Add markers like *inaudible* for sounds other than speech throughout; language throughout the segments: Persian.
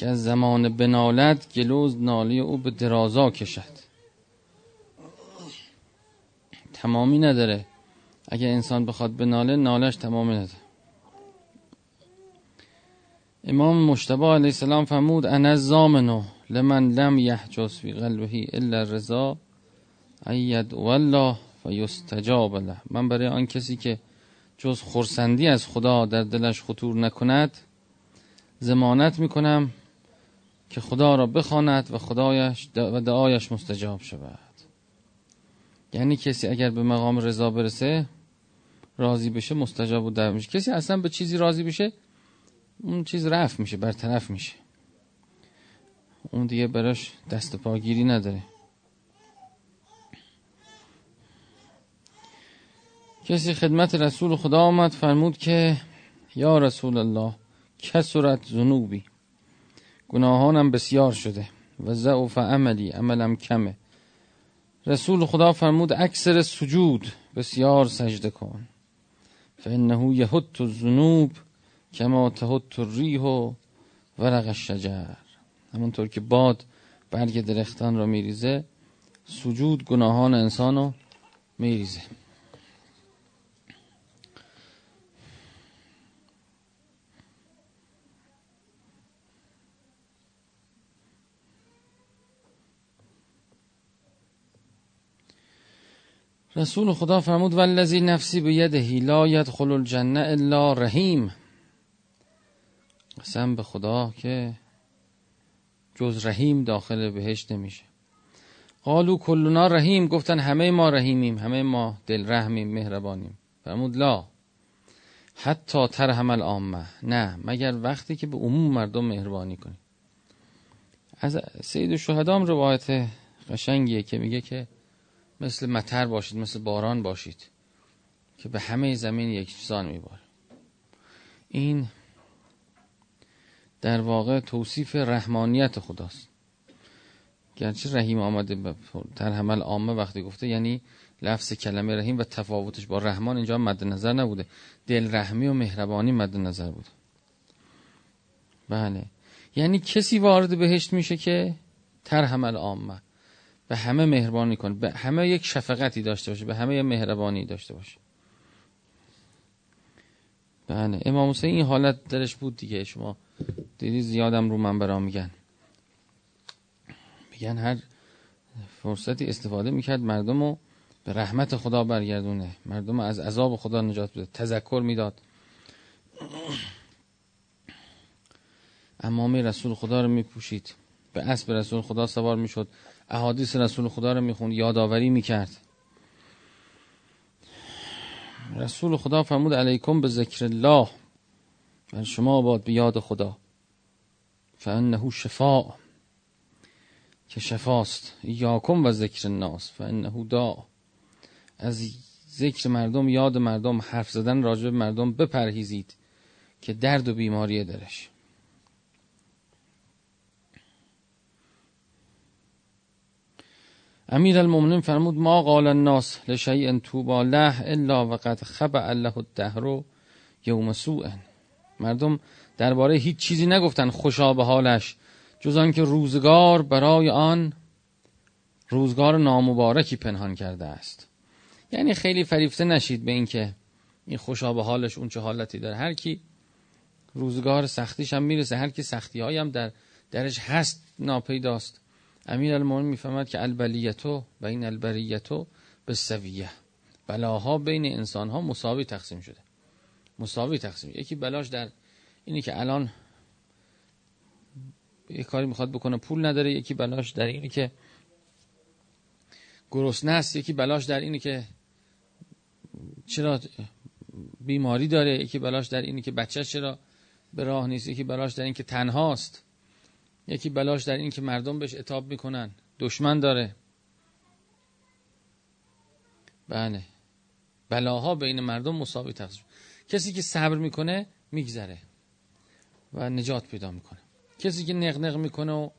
که از زمان بنالت گلوز نالی او به درازا کشد. تمامی نداره. اگه انسان بخواد بناله نالش تمامی نداره. امام مشتبه علیه السلام فرمود انا زامنو لمن لم یحجز فی قلبه الا رضا اید والله و یستجاب له. من برای آن کسی که جز خورسندی از خدا در دلش خطور نکند زمانت می‌کنم که خدا را بخواند و خدایش و دعایش مستجاب شود. یعنی کسی اگر به مقام رضا برسه راضی بشه مستجاب و در میشه. کسی اصلا به چیزی راضی بشه اون چیز رفت میشه برطرف میشه. اون دیگه براش دست پاگیری نداره. کسی خدمت رسول خدا آمد فرمود که یا رسول الله کسرت زنوبی گناهانم بسیار شده و ضعف عملی عملم کمه. رسول خدا فرمود اکثر سجود بسیار سجده کن. فانه یهت الذنوب کما تهت الریح و ورق الشجر. همونطور که باد برگ درختان را میریزه سجود گناهان انسان رو میریزه. رسول خدا فرمود والذی نفسی به یدهی لا یدخل الجنه الا رحیم. قسم به خدا که جز رحیم داخل بهشت نمیشه. قالو کلنا رحیم گفتن همه ما رحیمیم همه ما دل رحمیم مهربانیم. فرمود لا حتی ترحم العامه نه مگر وقتی که به عموم مردم مهربانی کنی. از سید شهدام روایت قشنگیه که میگه که مثل متر باشید مثل باران باشید که به همه زمین یکسان میباره. این در واقع توصیف رحمانیت خداست. گرچه رحیم آمده در حمل عامه وقتی گفته یعنی لفظ کلمه رحیم و تفاوتش با رحمان اینجا مد نظر نبوده. دل رحمی و مهربانی مد نظر بود بله. یعنی کسی وارد بهشت میشه که تر حمل عامه به همه مهربانی کنه به همه یک شفقتی داشته باشه. به همه مهربانی داشته باشه. بله. امام حسین این حالت درش بود دیگه. شما دیدی زیادم رو من برام میگن. میگن هر فرصتی استفاده می‌کرد مردم رو به رحمت خدا برگردونه. مردم از عذاب خدا نجات بده تذکر می‌داد. امامه رسول خدا رو میپوشید. به اسب رسول خدا سوار می‌شد. احادیث رسول خدا رو می‌خوند یادآوری می‌کرد. رسول خدا فرمود علیکم به ذکر الله. بر شما باد به یاد خدا. فانه شفاء. که شفاست. یاکم و ذکر الناس. فانه دا از ذکر مردم یاد مردم حرف زدن راجع مردم بپرهیزید که درد و بیماری درش. امیر المومنین فرمود ما قال الناس لشیء توبا له الا وقد خبع له الدهر یوم سوء. مردم درباره هیچ چیزی نگفتن خوشا به حالش جز آنکه روزگار برای آن روزگار نامبارکی پنهان کرده است. یعنی خیلی فریفته نشید به اینکه این خوشا به حالش اون چه حالتی داره. هر کی روزگار سختیش هم می‌رسه هر کی سختی هم در درش هست ناپیداست. امیر المومنین می‌فهمد که البلیتو و این البریتو به سویه بلاها بین انسان ها مساوی تقسیم شده. مساوی تقسیم. یکی بلاش در اینی که الان یه کاری می‌خواد بکنه پول نداره. یکی بلاش در اینی که گرسنه است. یکی بلاش در اینی که چرا بیماری داره. یکی بلاش در اینی که بچه چرا به راه نیست. یکی بلاش در این که تنهاست. یکی بلاش در این که مردم بهش اتاب می‌کنن. دشمن داره. بله. بلاها بین مردم مساوی تقسیم. کسی که صبر می‌کنه میگذره و نجات پیدا می‌کنه. کسی که نقنق می‌کنه و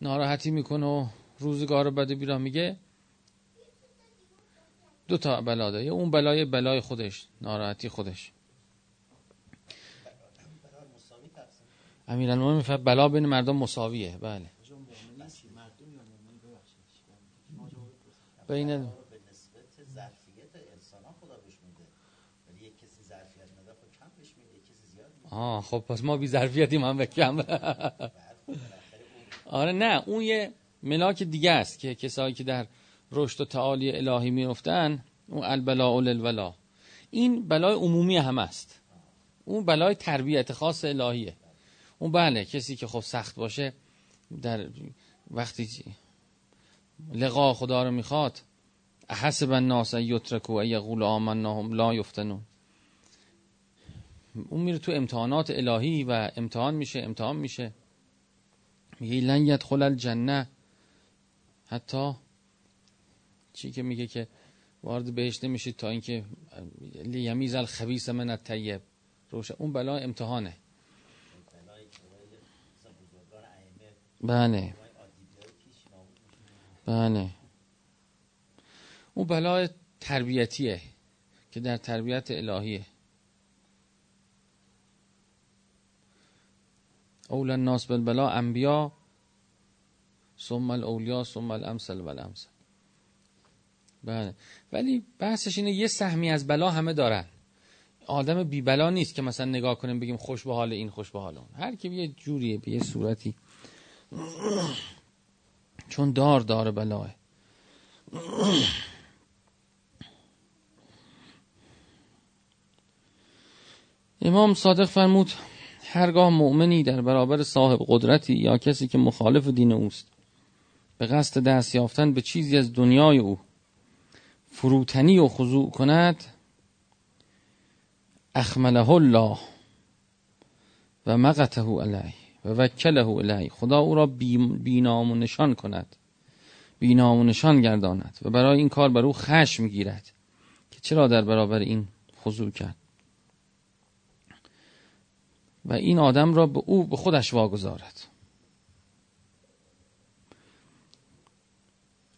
ناراحتی می‌کنه و روزگار بده بیرا میگه دو تا بلا داره. اون بلای بلای خودش ناراحتی خودش. امیرالمومنین میفرد بلا بین مردم مساویه. بله. بین خب آه خب پس ما بی ظرفیتیم هم بکم آره نه اون یه ملاک دیگه است که کسایی که در رشد و تعالی الهی میفتن اون البلاء للولا این بلای عمومی هم است. اون بلای تربیت خاص الهیه. اون بله کسی که خب سخت باشه در وقتی لقا خدا رو می‌خواد احسب الناس ان یترکوا ان یقولوا آمنا هم لا یفتنون. اون میره تو امتحانات الهی و امتحان میشه امتحان میشه. میگه لن یدخل الجنه. حتی چی که میگه که وارد بهش نمیشید تا اینکه لیمیز الخبیث من الطیب. روشن. اون بلا امتحانه بلایی که برای مثلا بزرگان ائمه بله. بله. اون بلای تربیتیه که در تربیت الهیه. اول الناس بالبلا انبیا ثم الاولیا ثم الامثل والامثل بله. ولی بحثش اینه یه سهمی از بلا همه دارن. آدم بی بلا نیست که مثلا نگاه کنیم بگیم خوش به حال این خوش به حال اون. هر کی یه جوریه به یه صورتی. چون دار دار بلاه امام صادق فرمود هرگاه مؤمنی در برابر صاحب قدرتی یا کسی که مخالف دین اوست به قصد دست یافتن به چیزی از دنیای او فروتنی و خضوع کند اخمله الله و مقته علیه. و وکله علیه خدا او را بی- بینام و نشان کند. بینام و نشان گرداند و برای این کار بر او خشم گیرد که چرا در برابر این خضوع کرد. و این آدم را به او به خودش واگذارد.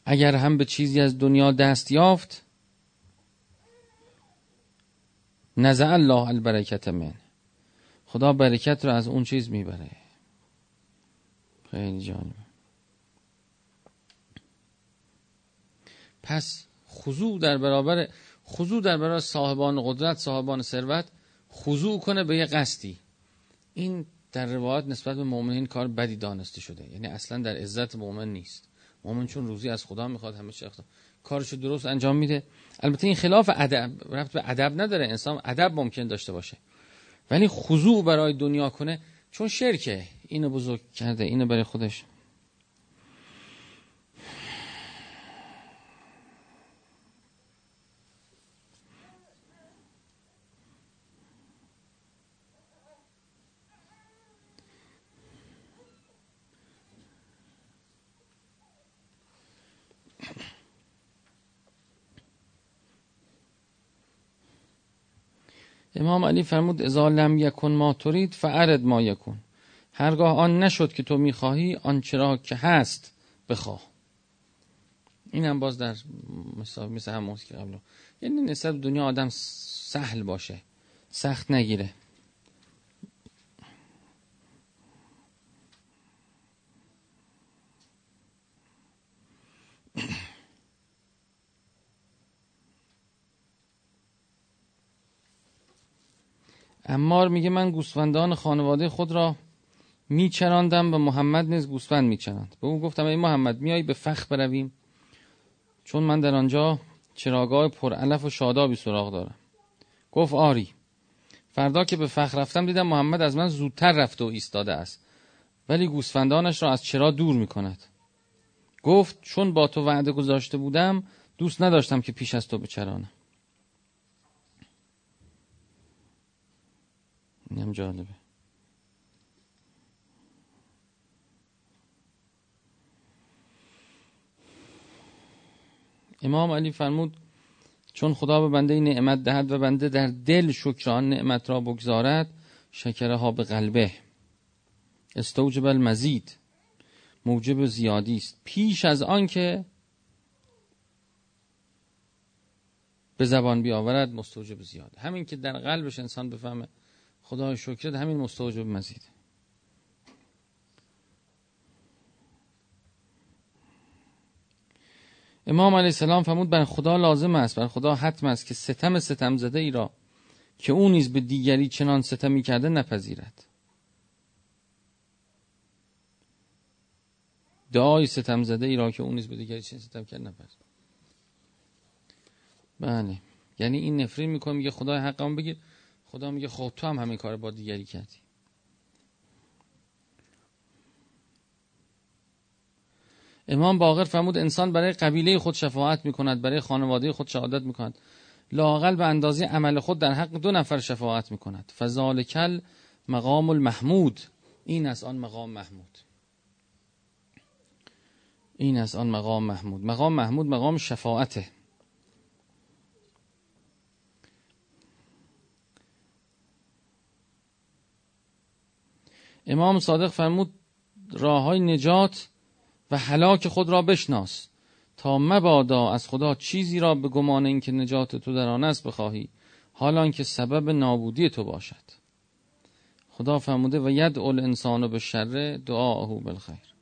اگر هم به چیزی از دنیا دست یافت نزع الله البرکت من خدا برکت رو از اون چیز می‌بره. خیلی جالب پس خضوع در برابر خضوع در برابر صاحبان قدرت صاحبان ثروت خضوع کنه به یه قصدی. این در روایات نسبت به مؤمنین کار بدی دانسته شده. یعنی اصلا در عزت مؤمن نیست. مؤمن چون روزی از خدا می‌خواد همه چی کارشو درست انجام میده. البته این خلاف ادب رفت به ادب نداره. انسان ادب ممکن داشته باشه. ولی خضوع برای دنیا کنه چون شرکه. اینو بزرگ کرده اینو برای خودش. امام علی فرمود اذا لم یکن ما ترید فعرض ما یکن. هرگاه آن نشد که تو می‌خواهی آن چرا که هست بخواه. این هم باز در مثل, مثل هم که قبل یعنی نسبت دنیا آدم سهل باشه. سخت نگیره. *coughs* امار میگه من گوسفندان خانواده خود را میچراندم و محمد نیز گوسفند میچراند. به او گفتم ای محمد میای به فخ برویم. چون من در آنجا چراگاه پرعلف و شادابی سراغ دارم. گفت آری. فردا که به فخ رفتم دیدم محمد از من زودتر رفته و ایستاده است. ولی گوسفندانش را از چرا دور می‌کند؟ گفت چون با تو وعده گذاشته بودم دوست نداشتم که پیش از تو بچرانم. اینم جالبه. امام علی فرمود چون خدا به بنده نعمت دهد و بنده در دل شکر آن نعمت را بگذارد شکره ها به قلبه. استوجب المزید. موجب زیادی است. پیش از آن که به زبان بیاورد مستوجب زیاد. همین که در قلبش انسان بفهمه خدای شکرت همین مستوجب مزید. امام علیه السلام فرمود بر خدا لازم است بر خدا حتم است که ستم ستم زده ای را که او نیز به دیگری چنان ستمی کرده نپذیرد. دعای ستم زده ای را که او نیز به دیگری چنان ستم کرده نپذیرد. بله یعنی این نفرین می‌کنه میگه خدای حقم بگیر خدا میگه خب تو هم همین کار با دیگری کردی. امام باقر فرمود انسان برای قبیله خود شفاعت می‌کند برای خانواده خود شهادت می‌کند. لاقل به اندازه عمل خود در حق دو نفر شفاعت می‌کند. فذالکل مقام المحمود این از آن مقام محمود. این از آن مقام محمود. مقام محمود مقام شفاعته. امام صادق فرمود راه های نجات و هلاک خود را بشناس تا مبادا از خدا چیزی را به گمان اینکه نجات تو در آن است بخواهی حالا که سبب نابودی تو باشد. خدا فرموده و ید اول انسان به شر دعاهو بالخیر.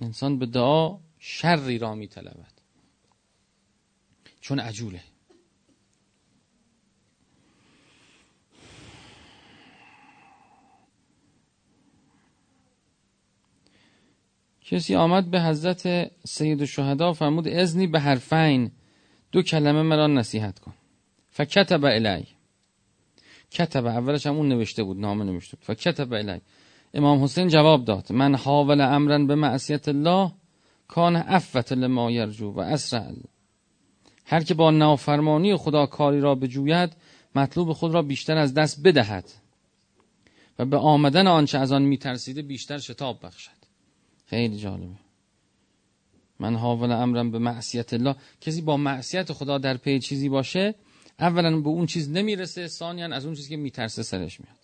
انسان به دعا شری را می چون عجوله. کسی آمد به حضرت سید الشهدا فرمود ازنی به حرفین دو کلمه مرا نصیحت کن. فکتب الی کتب اولش هم اون نوشته بود نامه نوشته بود. فکتب الی امام حسین جواب داد من حاول امرن به معصیت الله کان افت لما یرجو و اسرع. هر که با نافرمانی خدا کاری را بجوید مطلوب خود را بیشتر از دست بدهد و به آمدن آنچه از آن میترسیده بیشتر شتاب بخشد. خیلی جالبه. من حاول امرم به معصیت الله. کسی با معصیت خدا در پی چیزی باشه اولا به اون چیز نمی‌رسه ثانیا از اون چیزی که میترسه سرش میاد.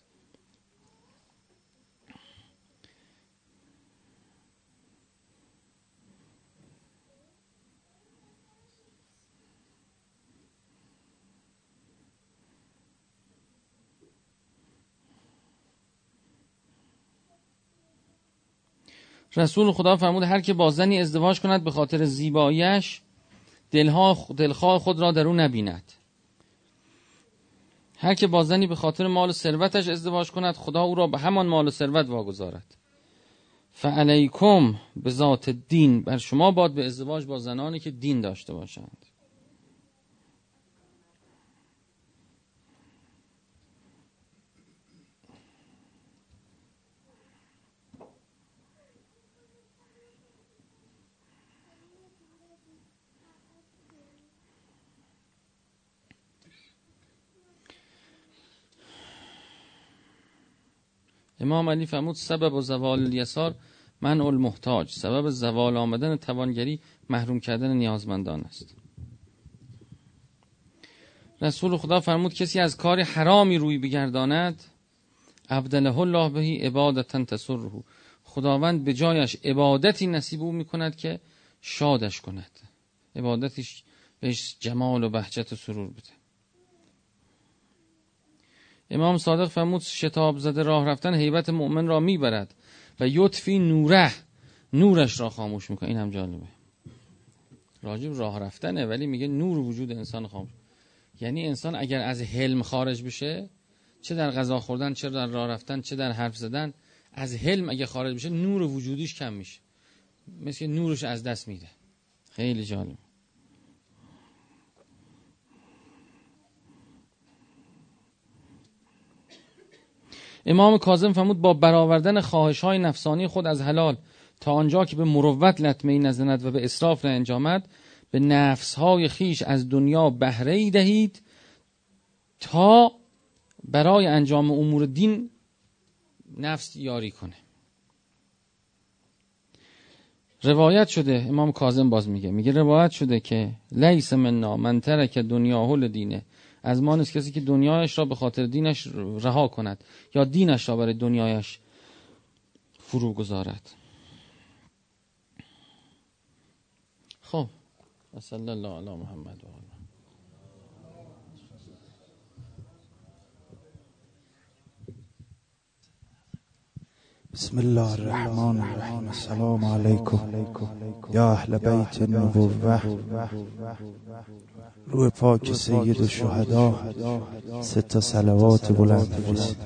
رسول خدا فرمود هر که با زنی ازدواج کند به خاطر زیباییش دلها دلخواه خود را در او نبیند. هر که با زنی به خاطر مال و ثروتش ازدواج کند خدا او را به همان مال و ثروت واگذارد. فعلیکم به ذات دین بر شما باد به ازدواج با زنانی که دین داشته باشند. امام علی فرمود سبب و زوال الیسار من المحتاج. سبب زوال آمدن توانگری محروم کردن نیازمندان است. رسول خدا فرمود کسی از کار حرامی روی بگرداند عبدله الله بهی عبادتا تسره. خداوند به جایش عبادتی نصیب او می‌کند که شادش کند. عبادتش بهش جمال و بهجت و سرور بده. امام صادق فرمود شتاب زده راه رفتن حیبت مؤمن را می‌برد و یطفی نوره نورش را خاموش می‌کنه این هم جالبه. راجب راه رفتنه ولی میگه نور وجود انسان خاموش. یعنی انسان اگر از حلم خارج بشه چه در غذا خوردن چه در راه رفتن چه در حرف زدن از حلم اگه خارج بشه نور وجودیش کم میشه. مثل نورش از دست میده. خیلی جالب. امام کاظم فرمود با برآوردن خواهش های نفسانی خود از حلال تا آنجا که به مروت لطمه ای نزند و به اصراف انجامد به نفس های خیش از دنیا بهره ای دهید تا برای انجام امور دین نفس یاری کنه. روایت شده امام کاظم باز میگه میگه روایت شده که لیس منا من ترک دنیا هل دینه از ما نیست کسی که دنیایش را به خاطر دینش رها کند یا دینش را برای دنیایش فرو گذارد. خب. صلی الله علی محمد و آله. بسم الله الرحمن الرحیم. السلام علیکم. یا اهل بیت النبوه روح پاک سید الشهدا ست صلوات بلند بفرست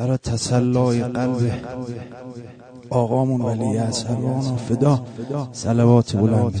برای تسلای قلب آقامون ولی اصحابان و فدا سلوات بلند.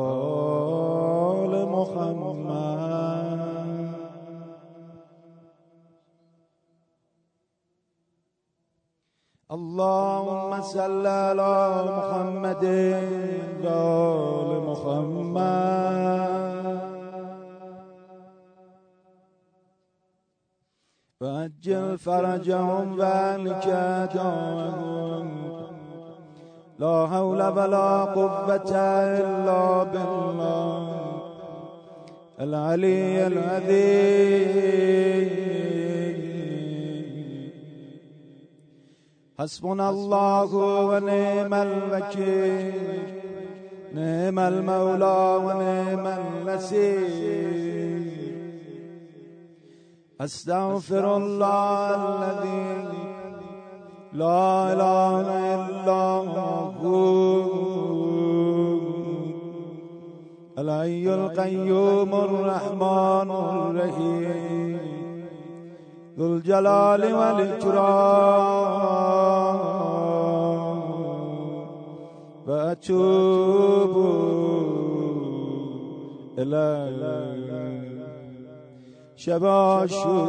محمد. اللهم صل على محمد وآل محمد. وعجل فرجهم دعوهم لا حول ولا قوة إلا بالله. العلي العظيم. حسبنا الله ونعم الوكيل. نعم المولى ونعم النصير. أستغفر الله الذي لا إله إلا هو. الحي القيوم الرحمن الرحيم. ذو الجلال والإكرام. وأتوب إليه. شب عاشوراست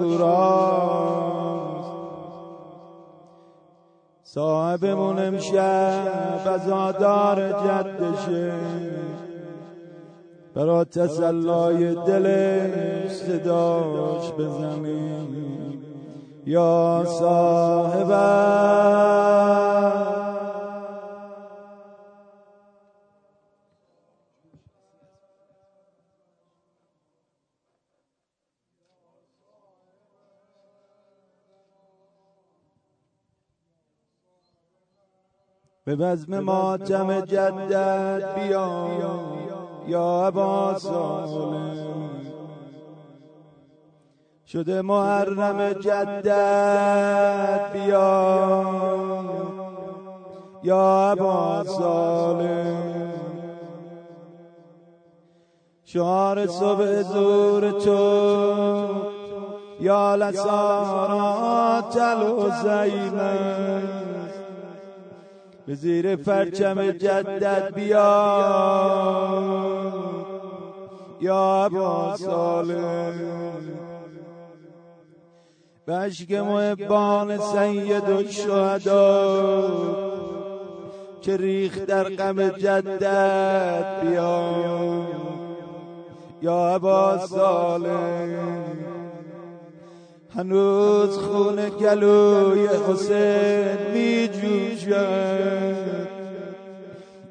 صاحبمون امشب عزادار جدشه. برا تسلای دلش صداش بزنیم یا صاحب به بزم ماتم جدت بیا یا ابا سالم شده محرم جدت بیا. یا ابا سالم شعار صبح زور تو یا تلو زینب به زیر پرچم جدت بیا. یا ابا به عشق محبان سید و شهدا که ریخ در غم جدت بیا. یا ابا صالح. هنوز خون گلوی حسین می جوشد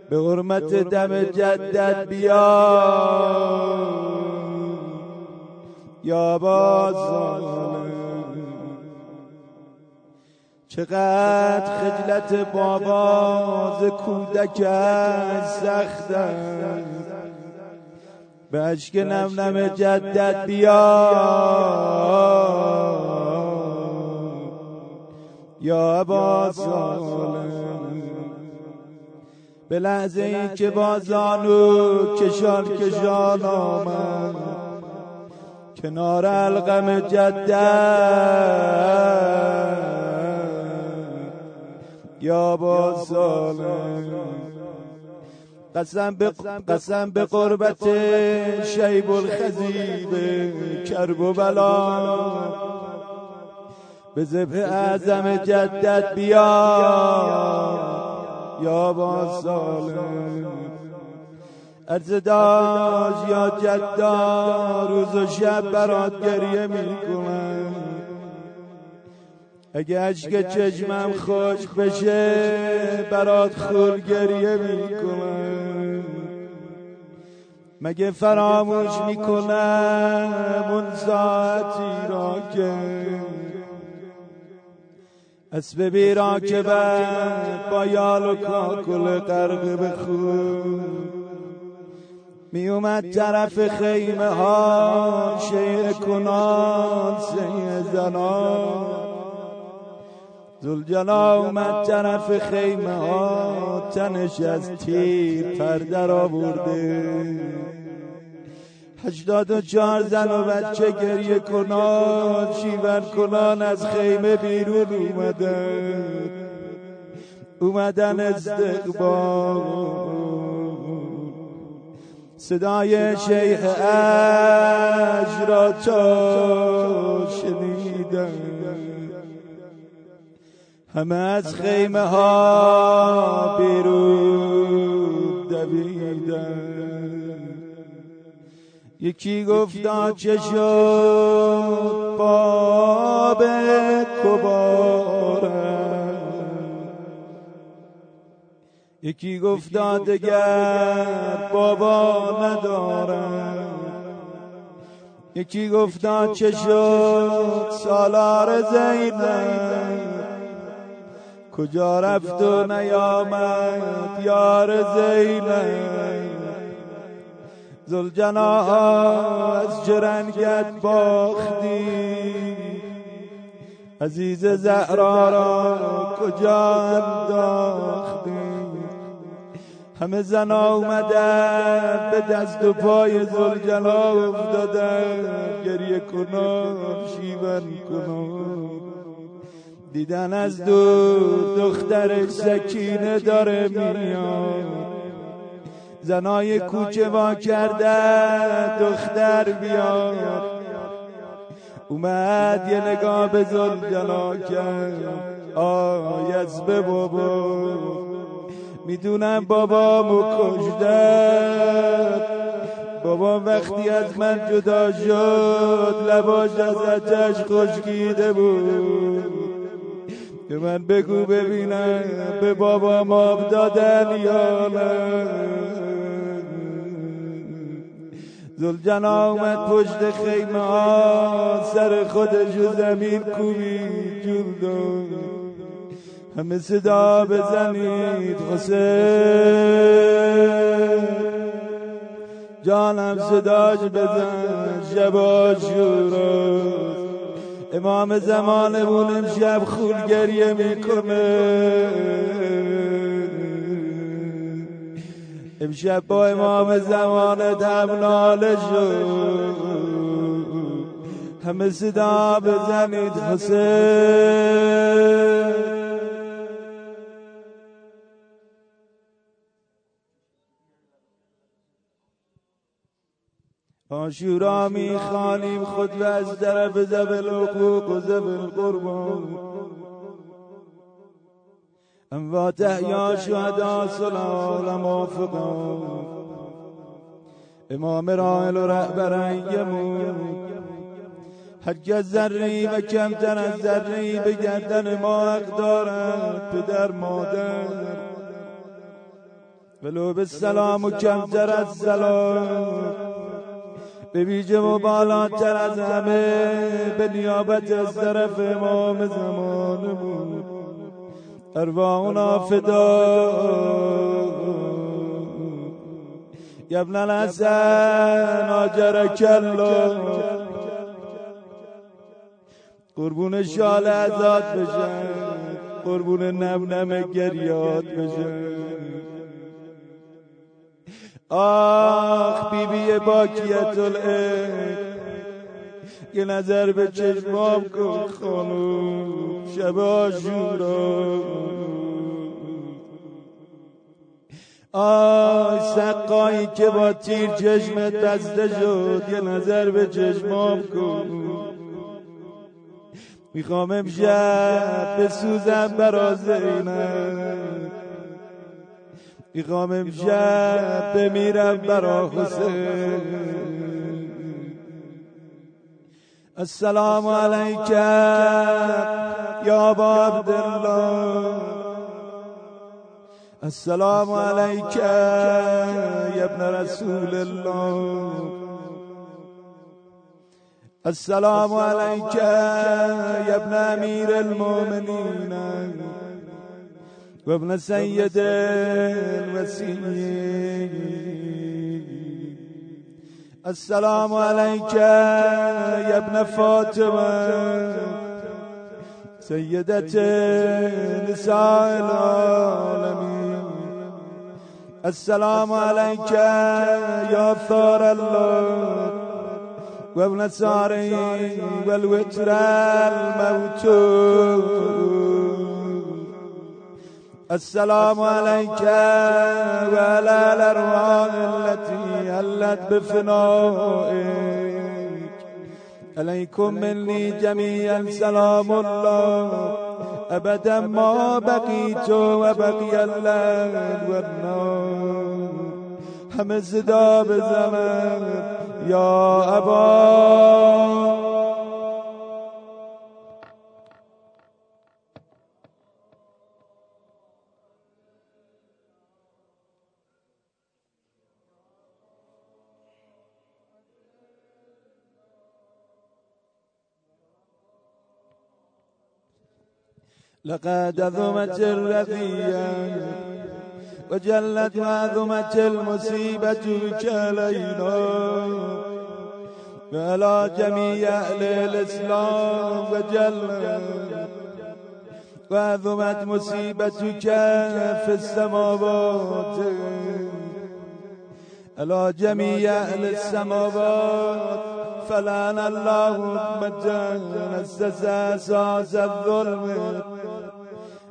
به حرمت دم جدت بیا یا بازان چقدر خجلت بابا ز کودکش سخت است به اشک نم نم جدت بیا یا ابا سالم به لحظه ای که با زانو کشان کشان آمد. کنار القم جدد. یا با سالم قسم به قسم به قربت شیب الخزیب کرب و بلا. به ذبح اعظم جدت بیا. یا با سالم. عرض داش یا جدا روز و شب برات گریه می‌کنم. اگه عشق چشمم خوش بشه برات خور گریه می‌کنم. مگه فراموش می‌کنم اون ساعتی را که اسب بیرا که با یال و کاکل غرق به خون. می اومد طرف خیمه ها شیع کنان سیع زنان. زلجلا اومد طرف خیمه ها تنش از تیر پردر آورده هشتاد و چهار زن و بچه گریه کنان شیون کنان از خیمه بیرون اومدن اومدن استقبال صدای شیخ اج را تا شنیدن همه از خیمه ها بیرون دویدن یکی گفتا چه شد؟ باب کبارم یکی گفتا دگر بابا ندارم یکی گفتا چه شد؟ سالار زینب. کجا رفت و نیامد یار زینب؟ زلجنا از جرنگت باختی. عزیز زهرا را کجا انداختی؟ همه زنا اومدن به دست و پای زلجنا افتادن گریه کنان شیون کنان دیدن از دور دختر سکینه داره میاد. زنای کوچه وا کرده دختر بیاد اومد یه نگاه به جلا کرد. آی از به بابا. می‌دونم بابامو کشدن بابا وقتی از من جدا شد لباش از اتش خشکیده بود. که من بگو ببینم به بابا ماب دادن یا نه. زلجنا اومد پشت خیمه ها سر خودش و زمین کوبی جون همه صدا بزنید حسین. جانم صداش بزن شبا شورا امام زمانمون امشب خونگریه می‌کنه. امشب با امام زمانت هم ناله شد. همه صدا بزنید حسین. آشورا می‌خوانیم خود و از طرف زبل حقوق و زبل قربان. اموات احیا شهدا سلال موفقان امام رائل و رهبران هرگز ذری و کمتر از ذری به گردن ما حق دارد پدر مادر. ولو به سلام و کمتر از سلام. به ویژه و بالاتر از همه به نیابت از طرف امام زمانمون ارواحنا فدا ابن الحسن آجرک الله قربون شال ازاد بشن قربون نم نم گریات بشن آخ بی بی باکیت یه نظر به چشمام کن خانم شب آشورا. آی سقایی که با تیر چشمت بسته شد یه نظر به چشمام کن. می‌خوام امشب بسوزم برا زینب می‌خوام امشب بمیرم برا حسین. السلام علیک یا ابا عبدالله. السلام علیک یا ابن رسول الله. السلام علیک یا ابن امیر المؤمنین. وابن سيد الوسيم. السلام عليك يا ابن فاطمة. سيدة نساء العالمين. السلام عليك يا ثار الله وابن ساري والوتر الموتور. السلام عليك وعلى الأرواح التي هلت بفنائك. عليكم مني جميعا سلام الله. أبدا ما بقيت وبقي الليل والنار همه صدا بزنن یا أبا. لقد عظمت الرقية وجلت وعظمت المصيبة علينا وعلى جميع أهل الإسلام وجلت. وعظمت مصيبتك في السماوات. إلى جميع أهل السماوات فلان الله مجان السزا ساس الظلم.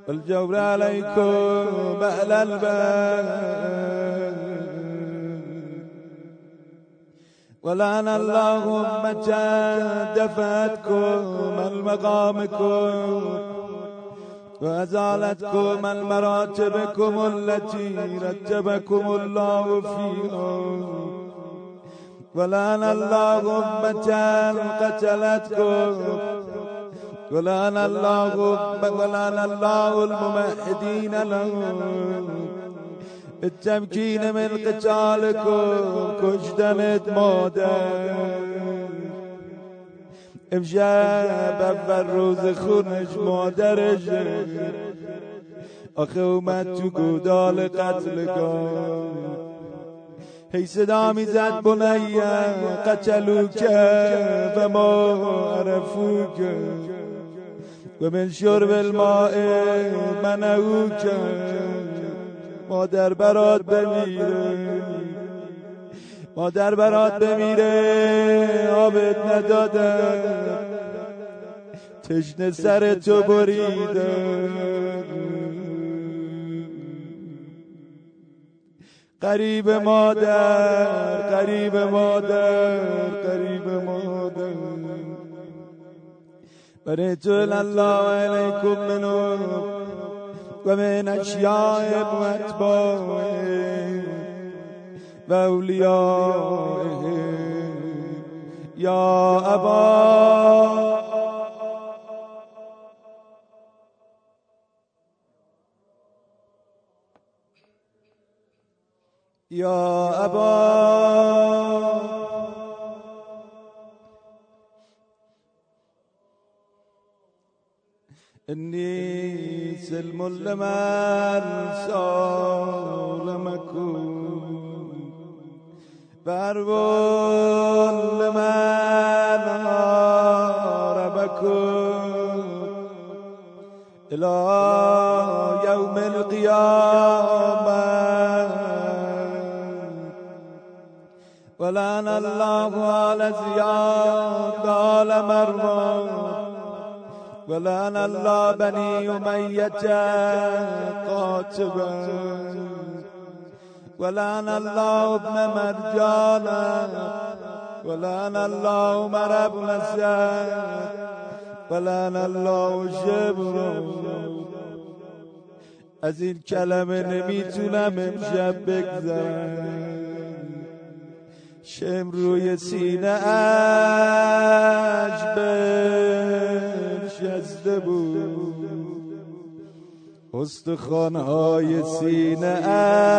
الجور عليكم بأل البال ولان اللهم مجانا دفاتكم المقامكم. المقامكم وأزالتكم المراتبكم التي رتبكم الله فيها ولعن الله أمة قتلتكم ولعن الله ولعن الله الممهدين لهم بالتمكين من قتالكم کشتنت مادر امشب اول روز خونش مادرش. آخه اومد تو گودال قتلگاه هی صدا می‌زد قتلو که و ما عرفو که و من شرب الماء منعو که مادر برات بمیره. مادر برات بمیره آبت ندادن تشنه سر تو بریده. قریب مادر قریب مادر قریب مادر. بريت الله عليكم منه ومن أشياء وأتباعه وأوليائه يا أبا. يا أبا. إني سلم لمن سالمكم بربون لمن هاربكم إلى يوم القيامة ولعن الله على زياد قال مروان. ولعن الله بني أمية قاتبا ولعن الله ابن مرجانا ولعن الله عمر بن سعد ولعن الله شبر از این کلمه نمی‌تونم امشب بگذرم. شم روی سینه اش بنشسته بود. استخوانهای سینه اش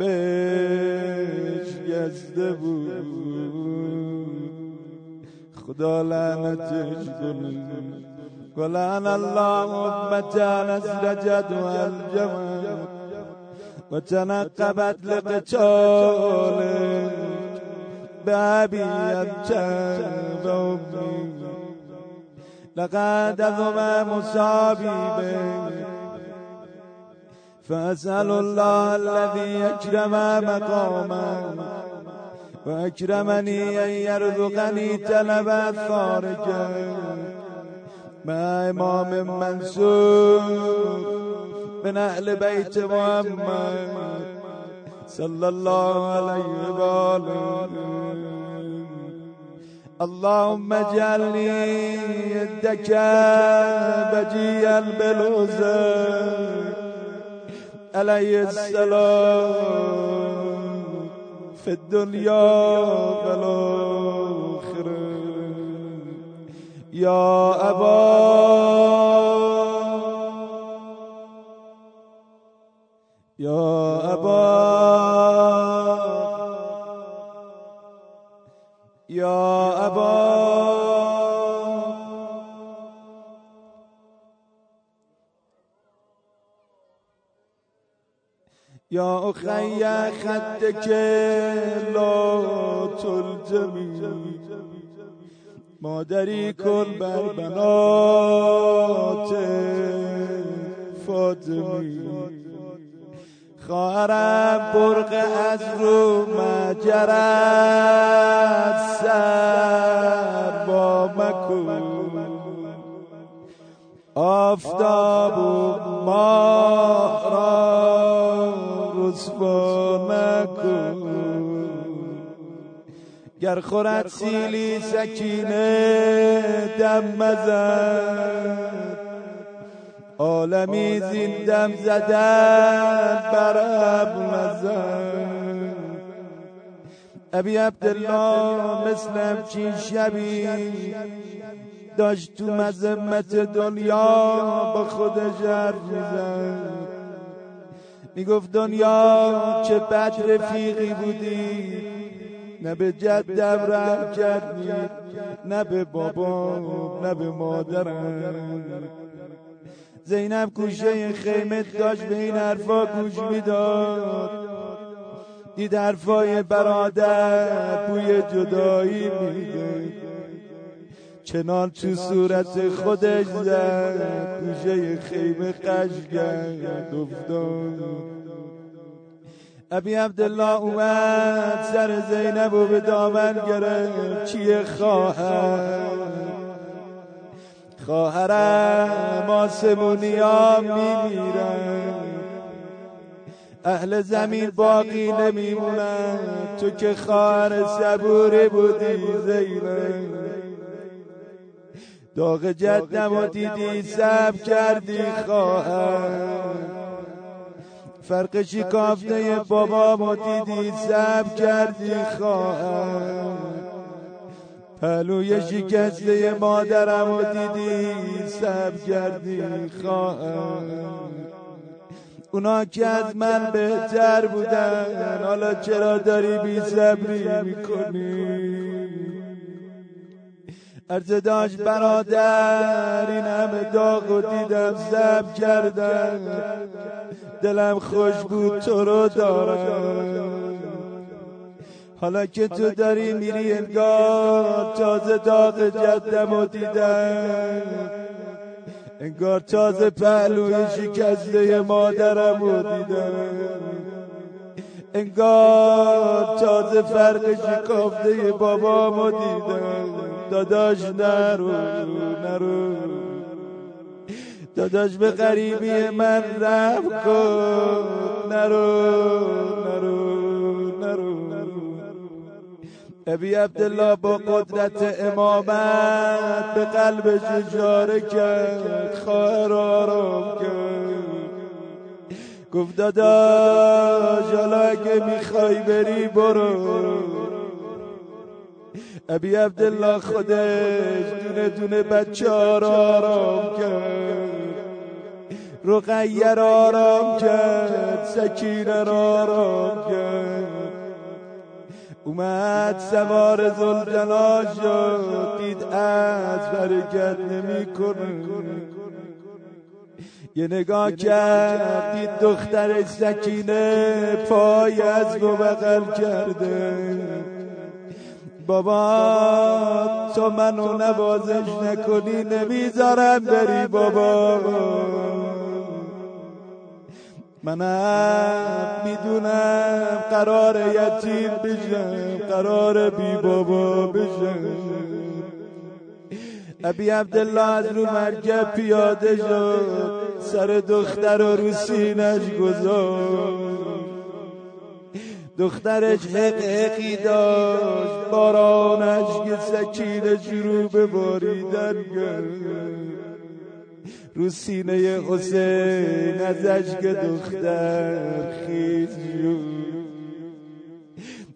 بشکسته بود. خدا لعنتش کنه ولعن الله امت نزرجت و الجمل وتنقبت لقتالك بأبي أنت وأمي لقد أذم مصابي بك فأسأل الله الذي أكرم مقاما وأكرمني أن يرزقني تلب أثارك مع إمام منصور من بيت محمد صلى الله عليه وآله. اللهم اجعلني يدك بجيا بالوزن عليه السلام. في الدنيا والآخرة. يا أبا. يا أبا. يا أخي خدك لا تلزمي مادری کن بر بنات فاطمی. خواهرم برق از رو مجرد سر با مکن. آفتاب و ماه را گر خورد سیلی سکینه دم مزد عالمی زیندم زدن بر مزن. ابی عبدالله مثل چی شبی داشت تو مذمت دنیا با خودش حرف میزن می‌گفت دنیا چه بد رفیقی بودی. نه به جدم رحم کردی نه به بابام نه به مادرم. زینب کوشه خیمه داشت به این حرفا گوش می‌داد. دید حرفای برادر بوی جدایی میده. چنان تو صورت خودش زد گوشه خیمه قش کرد افتاد. ابی عبدالله اومد سر زینب و به دامن گرفت. چیه خواهد خواهرم آسمونی ها میمیرن. اهل زمین باقی نمیمونن. تو که خواهر صبوری بودی زینب. داغ جدم و دیدی سب کردی خواهر. فرق شکافته بابا و دیدی سب کردی خواهر پلوی شکسته مادرم و دیدی سب کردی خواهم اونا که از من بهتر بودن حالا چرا داری بی صبری می‌کنی؟ عرض داشت برادر این همه داغ و دیدم سب کردن. دلم خوش بود تو رو دارم. حالا که تو داری میری انگار تازه داغ جدم و دیدم. انگار تازه پهلوی شکسته مادرم و دیدم. انگار تازه فرق شکافته بابامو دیدم. داداش نرو نرو. داداش به غریبی من رفت کن. نرو نرو نرو. ابی عبدالله با قدرت امامت به قلبش اشاره کرد خواهر آرام کرد. گفت داداش حالا اگه می‌خوای بری برو. ابی عبدالله خودش دونه دونه بچه ها را آرام کرد. رقیه آرام کرد سکینه را آرام کرد. اومد سوار زلجنا شد دید از برکت نمی یه نگاه کرد دید دختر سکینه پای از بغل کرده. بابا تو منو نوازش نکنی نمی‌ذارم بری بابا. منم می‌دونم قرار یتیم بشم قرار بی بابا بشم. ابی عبدالله از رو مرکب پیاده شد سر دختر و رو سینش گذاشت. دخترش حق حقی داشت بارانش که سکینه شروع به باریدن رو سینه حسین ازش که دختر خیز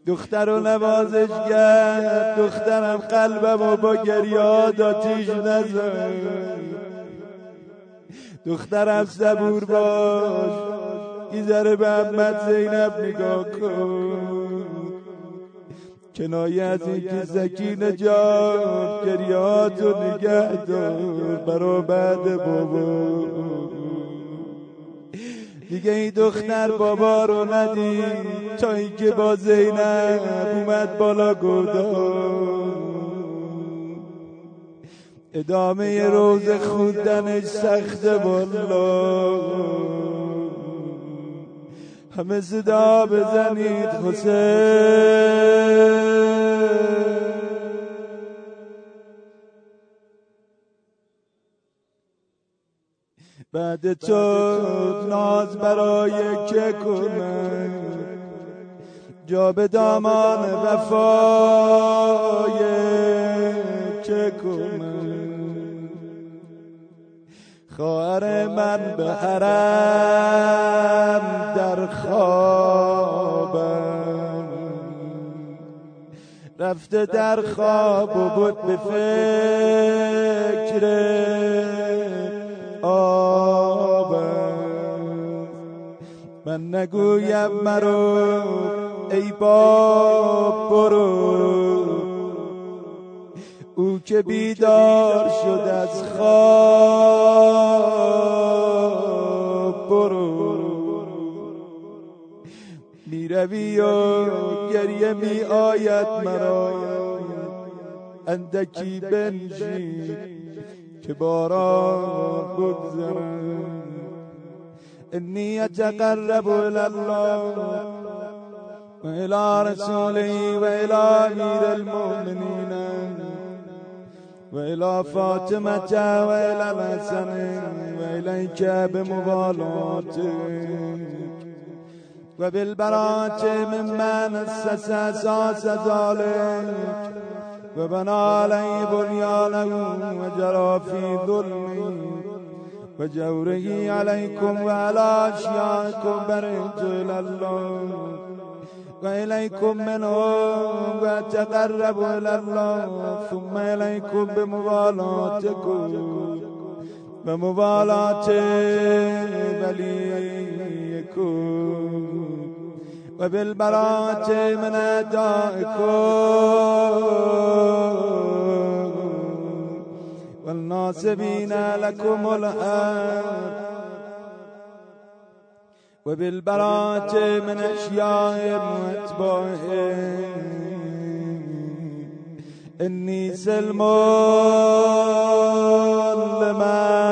دختر رو نوازش کرد دخترم قلبم و با گریاد آتیش نزد دخترم صبور باش. یه ذره به احمد زینب نگاه کن. کنایه از این که سکینه جان گریاتو نگه دار. برا بعد بابا. دیگه این دختر بابا رو ندید تا اینکه با زینب اومد بالا گودار ادامه روز خوندنش سخت بالا همه صدا بزنید حسین بعد تو ناز برای که کنم جا به دامان وفای که کنم. خواهر من به حرم در خوابم. رفته در خواب و بود به فکر من نگویم مرو ای باب برو. او که بیدار شد از خواب. برو. می‌روی و گریه می آید مرا. اندکی بنشین که باران بگذرم. أتقرب إلى الله وإلى رسوله وإلى أمير المؤمنين وإلى فاطمة وإلى الحسن وإليك بمغالاتك وبالبراءة ممن أسس أساس ذلك. وبنى عليه بنيانه وجرى في ظلمه وجوره عليكم وعلى أشيائكم برئت إلى الله وإليكم منهم وأتقرب إلى الله ثم إليكم بموالاتكم وموالاة وليكم وبالبراءة من أدائكم. والناصبين لكم الأرض وبالبرات من أشياء وأتباعهم إني سلمون لما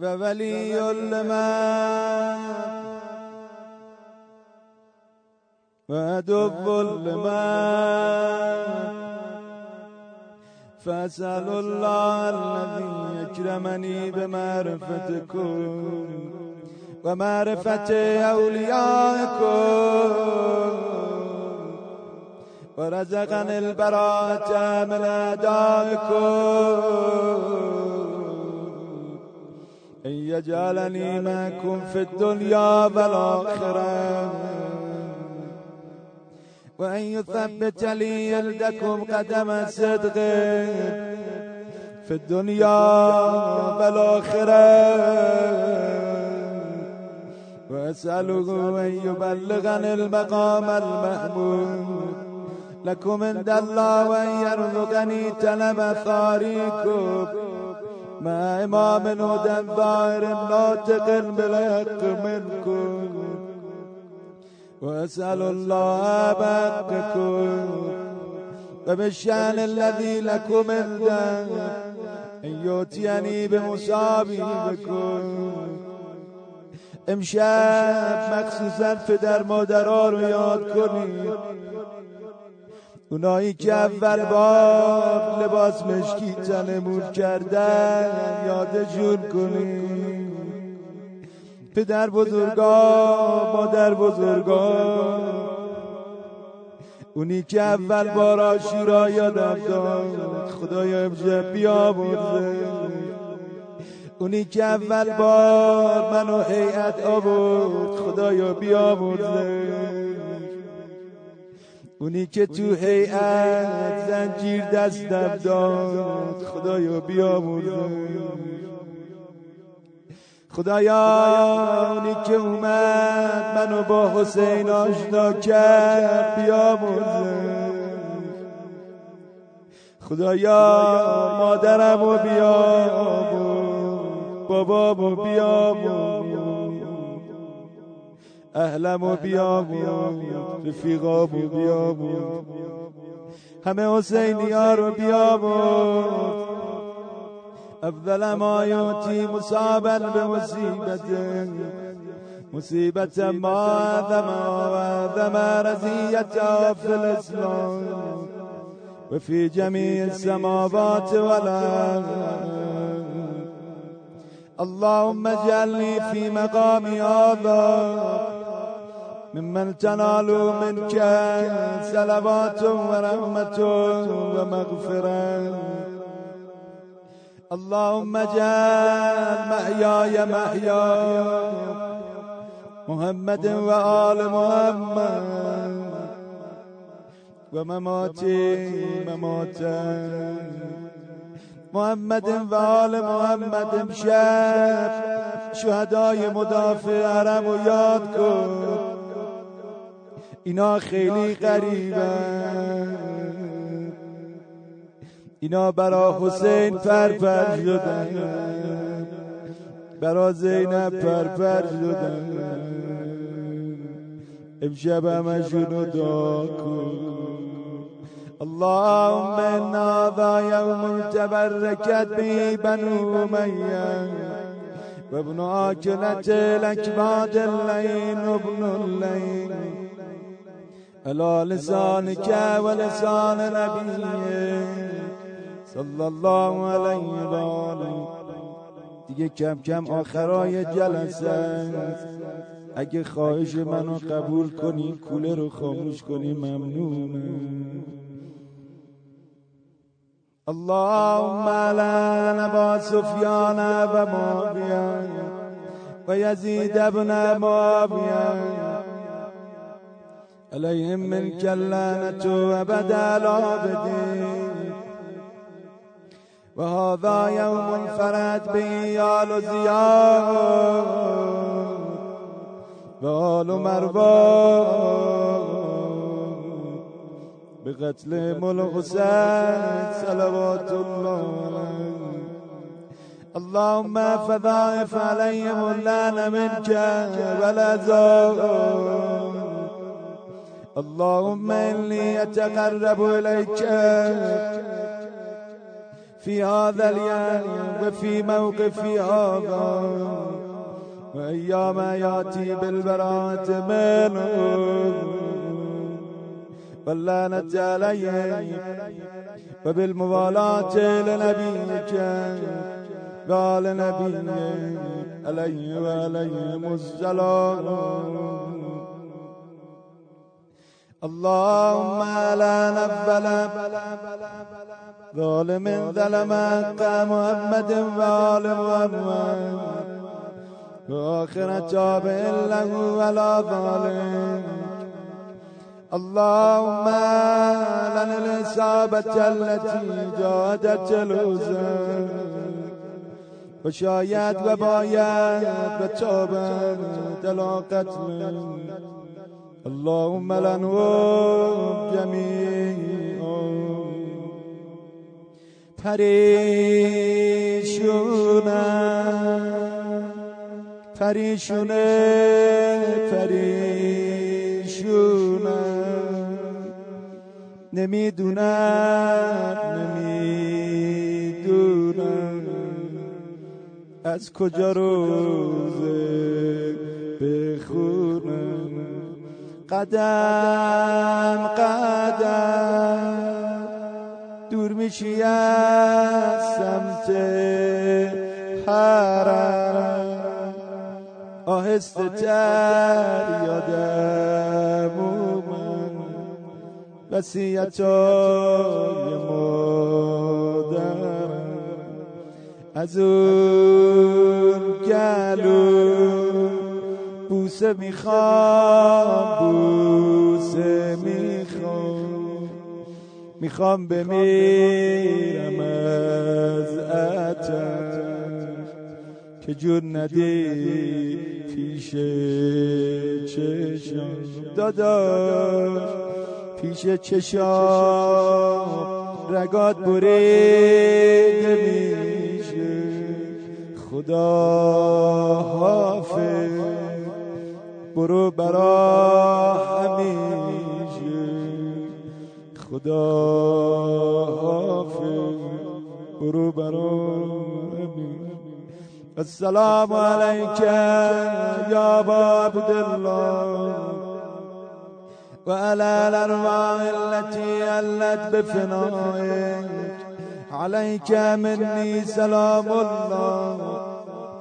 وولي لمن وعدو لما فاسأل الله الذي يكرمني بمعرفتكم ومعرفة أوليائكم ورزقني البراءة من أعدائكم أن يجعلني معكم في الدنيا والآخرة وأن يثبت لي يلدكم قدم صدق في الدنيا والآخرة. وأسأله أن يبلغني المقام المحمود لكم عند الله وأن يرزقني تلب ثاريكم مع إمام هدى ظاهر ناطق بالحق منكم. وأسأل الله بحقكم وبالشأن الذي لكم عنده أن يؤتيني بمصابي بكم. امشب مخصوصا پدر مادرها رو یاد کنید اونایی که اول بار لباس مشکی تنمون کردن یادشون کنید پدر بزرگا مادر بزرگا اونی که اول بار آشورا یادم داد خدایا امشب بیامرزه. اونی که اول بار منو حیعت آورد خدایا بیامرزه. اونی که تو هیئت زنجیر دستم داد خدایا بیامرزه. خدایا اونی که اومد منو با حسین آشنا کرد بیامرزه خدایا مادرم و بیامرز بابامو بیامرز اهلم و بیامرز رفیقامو بیامرز همه حسینی ها رو بیامرز أفضل ما يؤتي مصابا بمصيبة. مصيبة ما ذم وذم رزيته في الإسلام. وفي جميع السماوات والأرض. اللهم اجعلني في مقامي هذا. ممن تنال منك صلوات ورحمة ومغفرة. اللهم اجعل محياي محيا محمد وآل محمد ومماتي مماتا محمد و آل محمد امشب شهدای مدافع حرم و یاد کن. اینا خیلی غریبن. اینا برا حسین پرپر شدن. برا زینب پرپر شدن. امشب همشونو دعا کن. اللهم إنا ذا يوم تبركت به بنو أمية وابن آكلة الأكباد اللين وابن اللين على لسانك ولسان نبيك صلى الله عليه وآله. دیگه کم کم آخرای جلسه. اگه خواهش منو قبول کنی کوله رو خاموش کنی ممنونم اللهم لا نبا سفيان ومعاوية ويزيد ابن معاوية عليهم منك اللعنة أبدا العابدين وهذا يوم فرد به آل زياد وآل مروان بقتل مل حسين صلوات الله. اللهم فضائف عليهم اللان منك والعذاب اللهم إني أتقرب إليك. في هذا اليوم وفي موقف هذا. وأيام يأتي بالبراءة منه. واللعنة عليه وبالموالاة لنبيك. قال نبي عليه وعليهم السلام. اللهم لا نبل. ظالم ظلم حق محمد وآل محمد. وآخر تابع له ولا ظالم اللهم لنا الإصابة التي جادت وشاید و باید و دلا قتل. اللهم لنهم جميعا پریشونه پریشونه پریشونه نمی‌دونم نمی‌دونم از کجا روزه بخونم. قدم قدم. دور میشی از سمت حرم؟ آهسته تر یادم اومد وسیعت های مادرم. از اون گلو بوسه می‌خوام بوسه می‌خوام می‌خوام بمیرم از اتم که جور ندی پیش چشم. داداش پیش چشم. رگات بریده میشه. خدا حافظ. برو برا خدا حافظ همیشه السلام عليك يا ابا عبد الله وعلى الارواح التي علت بفنائك عليك مني سلام الله.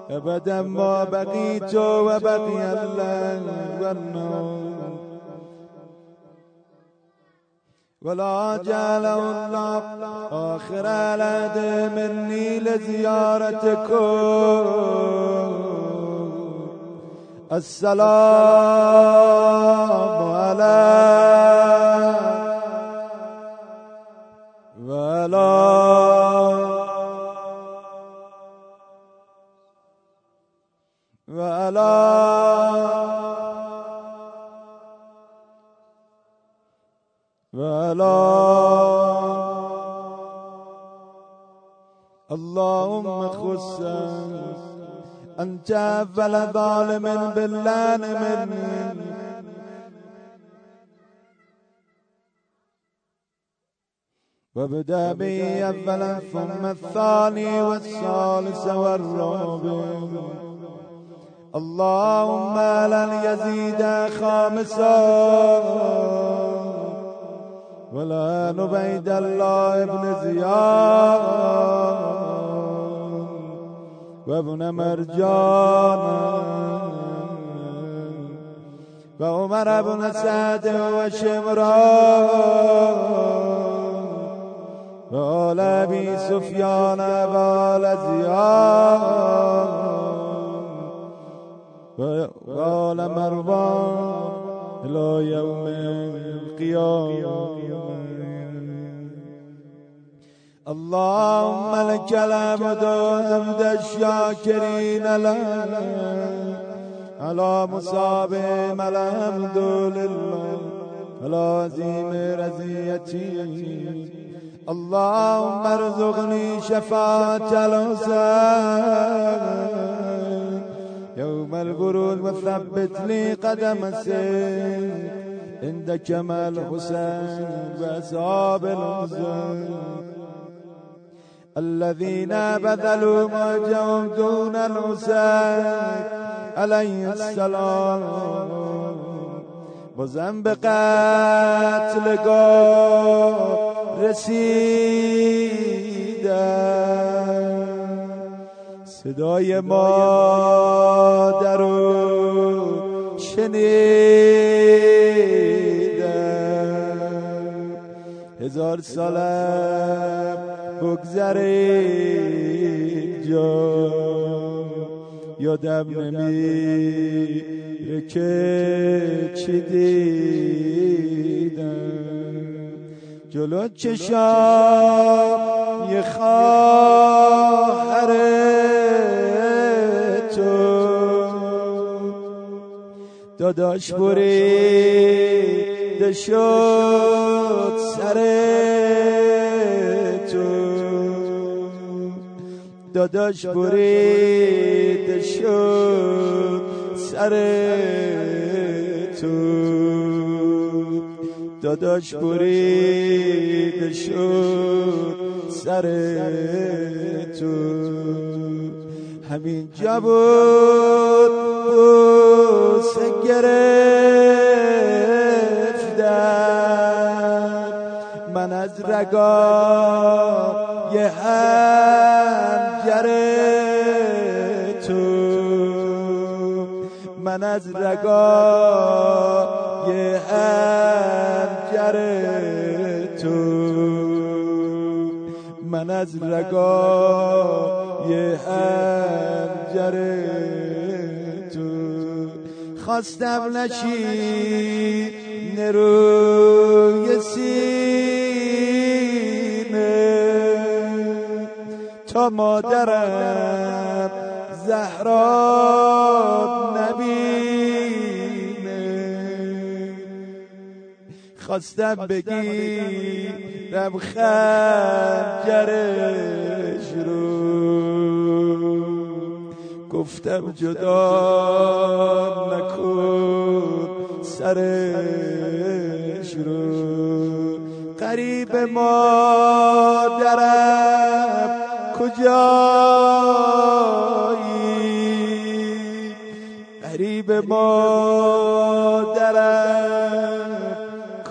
ابدا ما بقيت وبقي الليل والنور ولا جعله الله آخر العهد مني لزيارتكم. السلام على ولا ولا ولا اللهم خص أنت أول ظالم بالله مني. وابدأ بي أولا ثم الثاني والثالث والرابع. اللهم لن يزيد خامسا. ولا نبيد الله ابن زياد وابن مرجان وعمر بن سعد وشمران وآل أبي سفيان وآل زياد وآل مروان إلى يوم القيامة اللهم لك الحمد حمد الشاكرين لك. على مصابهم الحمد لله. على عظيم رزيتي اللهم ارزقني شفاعة الحسين يوم الورود وثبت لي قدم السير عند كمال الحسين وأصحاب الحسين الذين بذلوا ما جاءهم دون الحسين علیه السلام. بازم به قتلگاه رسیدم صدای مادر رو شنیدم هزار سالم بگذره اینجا یادم نمیره که چی دیدم. جلو چشام یه خواهر تو. داداش بریده شد سر داداش بریده شد سر تو. داداش بریده شد سر تو. همین جا بود بوسه گرفتم من از رگای هنجر تو. من از رگای هنجر تو. من از رگای هنجر تو. خواستم نشی نروی تا مادرم زهرا نبینه. خواستم بگیرم خنجرش رو. گفتم جدا نکن سرش رو. قریب مادرم کجایی قریب مادرم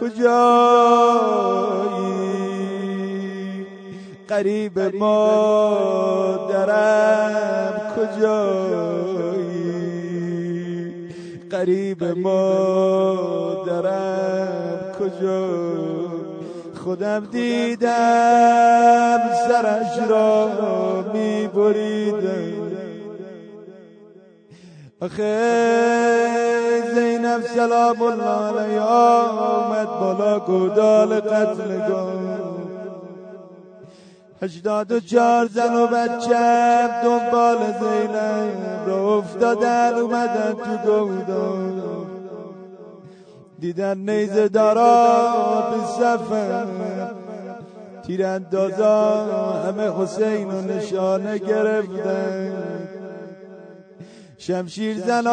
کجایی؟ قریب مادرم کجایی؟ قریب مادرم کجا خودم دیدم سرش را می بریدم آخه زینب سلام الله علیها آمد بالا گودال قتلگاه هشتاد و چهار زن و بچه دنبال زینب را افتادن اومدن تو گودال. دیدن نیزه دارا به صفم تیراندازا همه حسین و نشانه گرفتن شمشیر زنان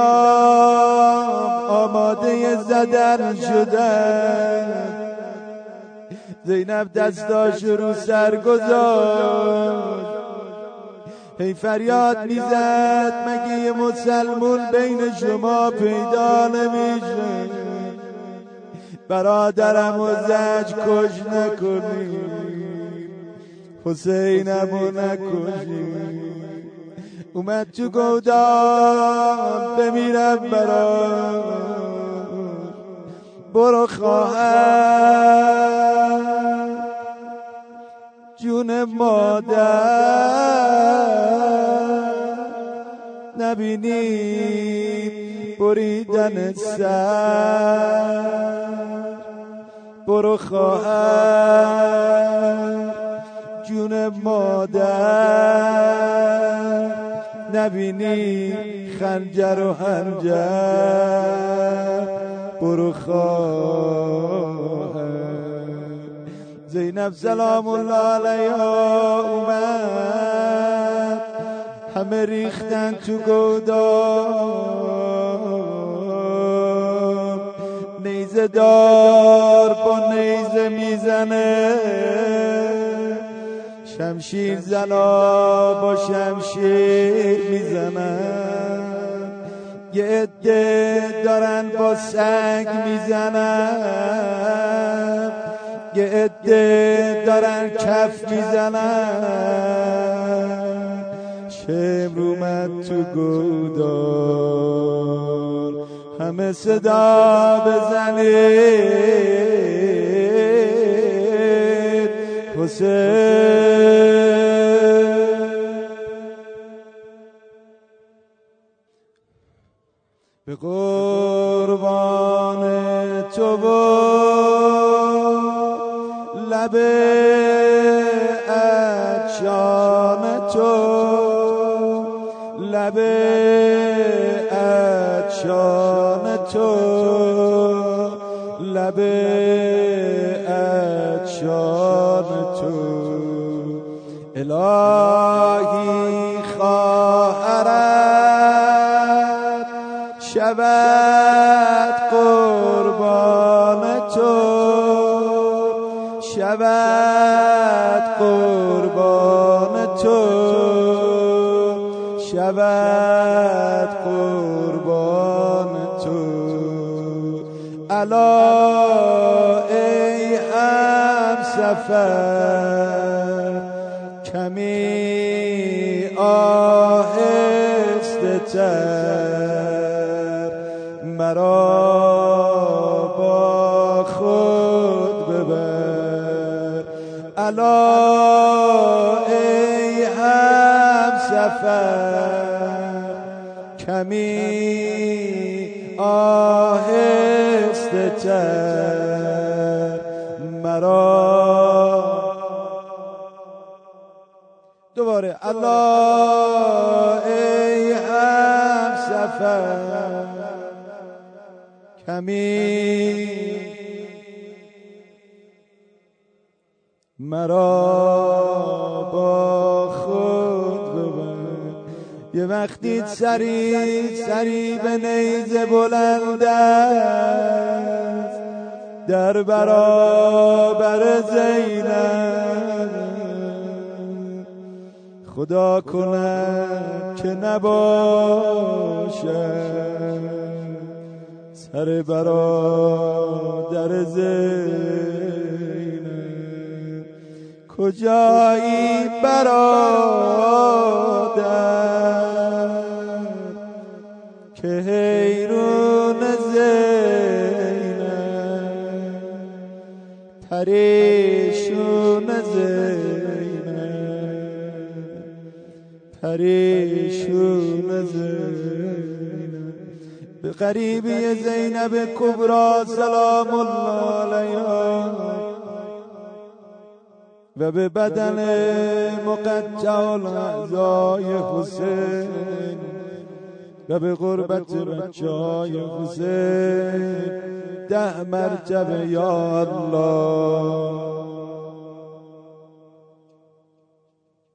آماده زدن شدن زینب دستاش رو سر گذاشت. هی فریاد می‌زد مگه یه مسلمون بین شما پیدا نمیشه؟ برادرم و زج کش نکنی. حسینمو نکشی اومد تو گودان بمیرم برا برو. خواهر. جون مادر. نبینی بریدن سر. برو خواهر. جون مادر نبینی خنجر و هنجر برو خواهر. زینب سلام الله علیها اومد. همه ریختن تو گودار نیزه دار با نیزه می‌زنه. شمشیر زنا با شمشیر می‌زنن یه عده دارن با سنگ می‌زنن یه عده دارن کف می‌زنن شمر اومد تو گودار؟ همه صدا بزنید حسین به قربان تو و لب اچان تو لب اچان لب سفر کمی آهسته تر مرا با خود ببر. الا ای هم سفر کمی آهسته تر. الله ای هم سفر. کمی مرا با خود ببر. یه وقتی سری سری به نیزه بلند در برابر زینب خدا کند که نباشد. سر برادر زینب کجایی برادر که حیرون زینب پریشون پریشون زینب. به قریبی زینب کبرا سلام الله علیها. و به بدن مقطع الاعضای حسین. و به غربت بچه های حسین. ده مرتبه یا الله.